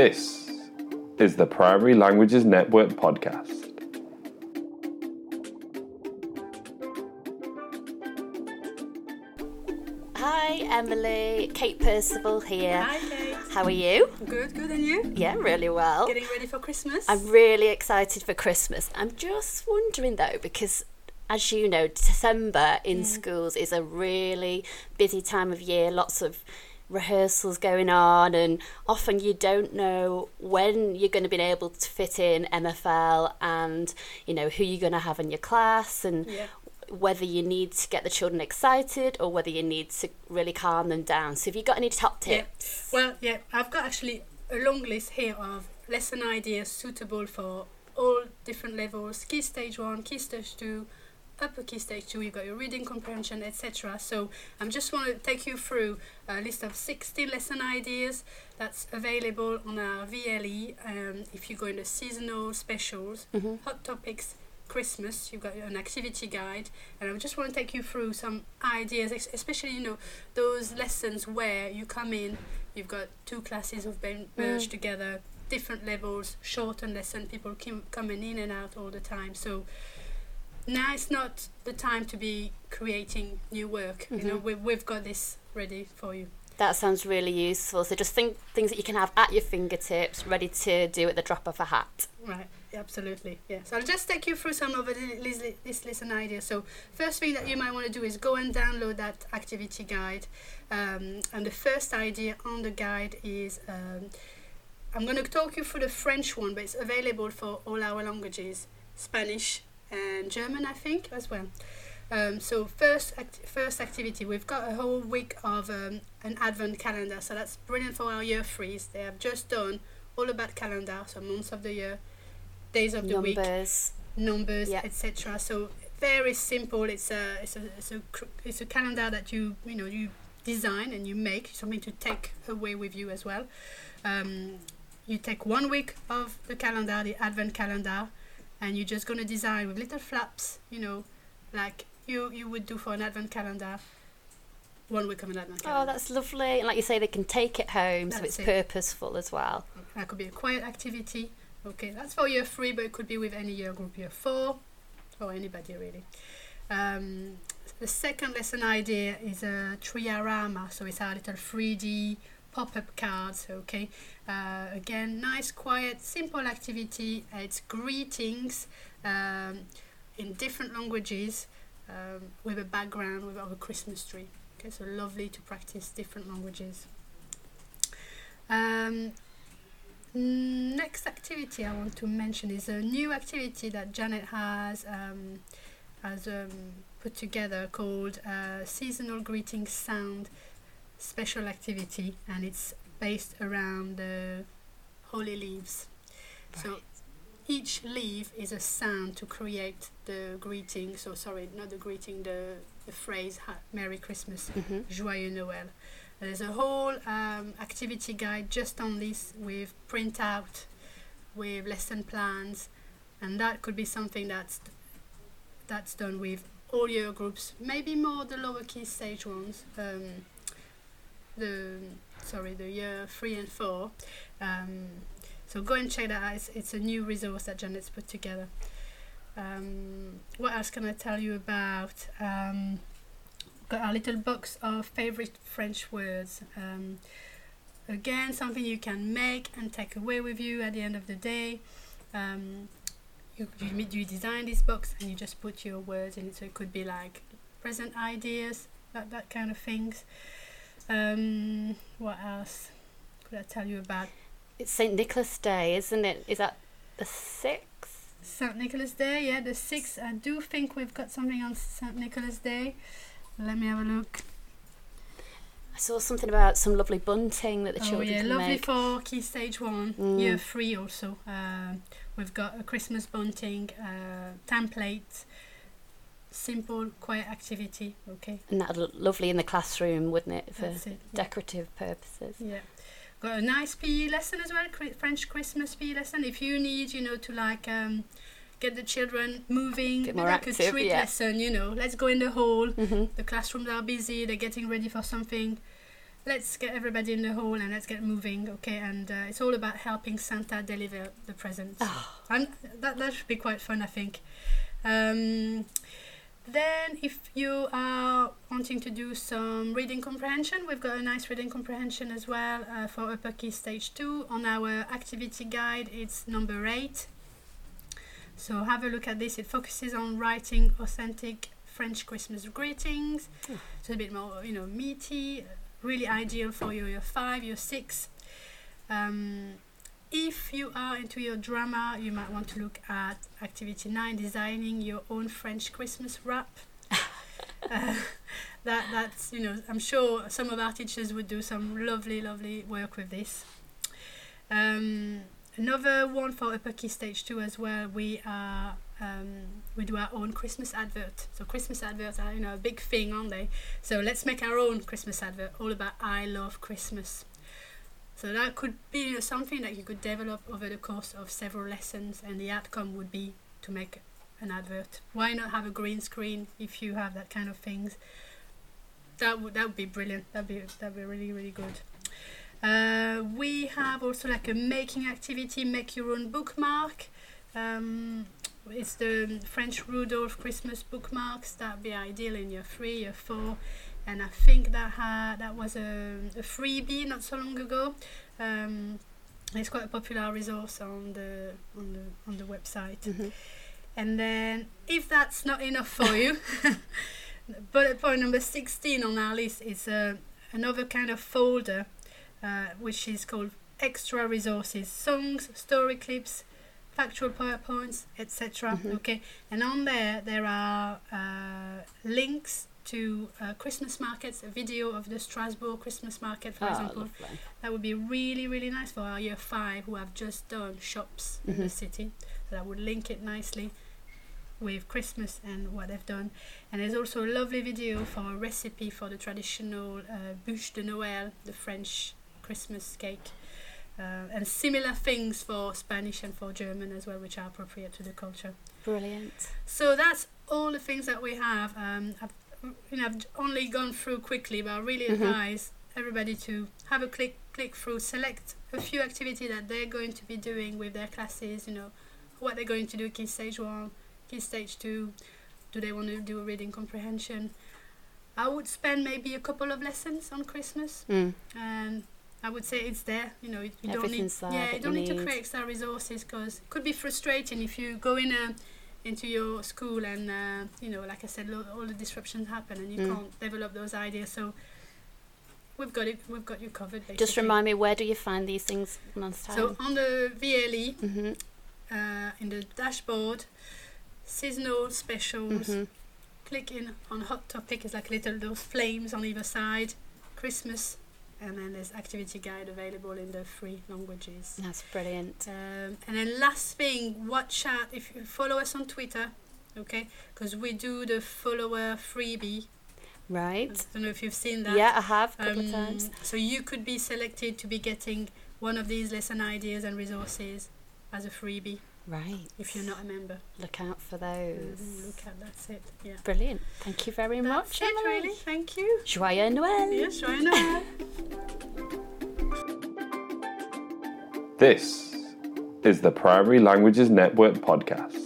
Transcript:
This is the Primary Languages Network podcast. Hi, Emilie. Kate Percival here. Hi, Kate. How are you? Good, good, and you? Yeah, really well. Getting ready for Christmas? I'm really excited for Christmas. I'm just wondering though, because as you know, December in schools is a really busy time of year, lots of rehearsals going on, and often you don't know when you're going to be able to fit in MFL and you know who you're going to have in your class and Yeah. whether you need to get the children excited or whether you need to really calm them down. So, have you got any top Yeah. tips? Well, yeah, I've got actually a long list here of lesson ideas suitable for all different levels key stage one, key stage two, upper key stage two, you've got your reading comprehension, etc. So, I'm just want to take you through a list of 60 lesson ideas that's available on our VLE. Um, if you go in the seasonal specials, hmm hot topics christmas you've got an activity guide and i just want to take you through some ideas especially you know those lessons where you come in you've got two classes have been merged together different levels shortened lesson people kim- coming in and out all the time so now it's not the time to be creating new work you know Mhm. we, we've got this ready for you That sounds really useful. So just think things that you can have at your fingertips, ready to do at the drop of a hat. Right, absolutely. Yeah. So I'll just take you through some of the this lesson ideas. So first thing that you might want to do is go and download that activity guide. Um, and the first idea on the guide is um, I'm going to talk you through the French one, but it's available for all our languages, Spanish and German, I think, as well. Um, so first act- first activity, we've got a whole week of um, an advent calendar. So that's brilliant for our year threes. They have just done all about calendar, so months of the year, days of the week, Numbers. numbers, Yeah. etc. So very simple. It's a it's a it's a cr- it's a calendar that you you know you design and you make something to take away with you as well. Um, you take one week of the calendar, the advent calendar, and you're just gonna design with little flaps, you know, like you you would do for an advent calendar. One week of an advent calendar. Oh, that's lovely. And like you say, they can take it home, so it's it. purposeful as well. That could be a quiet activity. Okay, that's for year three, but it could be with any year group, year four, or anybody really. Um, the second lesson idea is a triarama, so it's our little 3D pop-up cards. Okay, uh, again, nice, quiet, simple activity. It's greetings um, in different languages um, with a background with our Christmas tree. Okay, so lovely to practice different languages. Um, Next activity I want to mention is a new activity that Janet has um, has um, put together called uh, Seasonal Greeting Sound Special Activity, and it's based around the holy leaves. So each leaf is a sound to create the greeting. So sorry, not the greeting, the the phrase "Merry Christmas." hmm Joyeux Noël. There's a whole um, activity guide just on this with printout, with lesson plans, and that could be something that's that's done with all year groups, maybe more the lower key stage ones. Um, the sorry, the year three and four. Um, so go and check that out. It's, it's a new resource that Janet's put together. Um, what else can I tell you about? Um, got our little box of favorite French words. Um, again, something you can make and take away with you at the end of the day. Um, you, you, you design this box and you just put your words in it. So it could be like present ideas, that, that kind of things. Um, what else could I tell you about? It's St. Nicholas Day, isn't it? Is that the 6th? St. Nicholas Day, yeah, the 6th. I do think we've got something on St. Nicholas Day. Let me have a look. I saw something about some lovely bunting that the children. oh children yeah, lovely make. for key stage one, Mm. year three also. Um, we've got a Christmas bunting uh, template, simple, quiet activity. Okay, And that'd look lovely in the classroom, wouldn't it, for it. Yeah. decorative purposes? yeah. Got a nice PE lesson as well, French Christmas PE lesson. If you need, you know, to like um, get the children moving, Bit maybe more like a active, treat yeah. lesson, you know, let's go in the hall. hmm The classrooms are busy, they're getting ready for something. let's get everybody in the hall and let's get moving, okay? And uh, it's all about helping Santa deliver the presents. Oh, And that, that should be quite fun, I think. Um, then, if you are wanting to do some reading comprehension, we've got a nice reading comprehension as well uh, for Upper Key Stage 2. On our activity guide, it's number 8. So, have a look at this. It focuses on writing authentic French Christmas greetings. Hmm. So, a bit more, you know, meaty, really ideal for your year 5, your 6. Um, if you are into your drama, you might want to look at activity 9 designing your own French Christmas rap. uh, that that's you know I'm sure some of our teachers would do some lovely lovely work with this. Um, another one for upper key stage 2 as well we are um, we do our own Christmas advert. So Christmas adverts are you know a big thing, aren't they? So let's make our own Christmas advert all about I love Christmas. So that could be something that you could develop over the course of several lessons, and the outcome would be to make an advert. Why not have a green screen if you have that kind of things? That would that would be brilliant. That'd be that'd be really really good. Uh, we have also like a making activity, make your own bookmark. Um, it's the French Rudolph Christmas bookmarks. That'd be ideal in year three, year four and I think that had that was a, a freebie not so long ago. Um, it's quite a popular resource on the on the on the website. mhm. And then, if that's not enough for you, bullet point number sixteen on our list is uh, another kind of folder, uh, which is called extra resources: songs, story clips, factual powerpoints, etc. Mhm. Okay, and on there there are uh, links to uh, Christmas markets, a video of the Strasbourg Christmas market, for Oh, example. lovely. That would be really, really nice for our year five who have just done shops in the Mhm. city. So that would link it nicely with Christmas and what they've done. And there's also a lovely video for a recipe for the traditional uh, bûche de Noël, the French Christmas cake. Uh, and similar things for Spanish and for German as well, which are appropriate to the culture. Brilliant. So that's all the things that we have. Um, I've, you know, I've only gone through quickly, but I really Mhm. advise everybody to have a click click through, select a few activities that they're going to be doing with their classes. You know, what they're going to do key stage one, key stage two. Do they want to do a reading comprehension? I would spend maybe a couple of lessons on Christmas, Mm. and I would say it's there. You know, you don't need yeah, you you don't need to create extra resources because it could be frustrating if you go in a into your school and uh, you know, like I said, lo- all the disruptions happen and you Mm. can't develop those ideas. So we've got it. We've got you covered. Basically. Just remind me, where do you find these things? So on the VLE, hmm uh, in the dashboard, seasonal specials. hmm Click in on hot topic. It's like little those flames on either side. Christmas. And then there's activity guide available in the three languages. That's brilliant. Um, and then last thing, watch out if you follow us on Twitter, okay? Because we do the follower freebie. Right. I don't know if you've seen that. Yeah, I have a couple of Um, times. So you could be selected to be getting one of these lesson ideas and resources as a freebie Right. if you're not a member. Look out for Mhm, those. Look out, that's it. Yeah. Brilliant. Thank you very That's much, it, Emilie. really. Thank you. Joyeux Noël. Yes, I know. This is the Primary Languages Network podcast.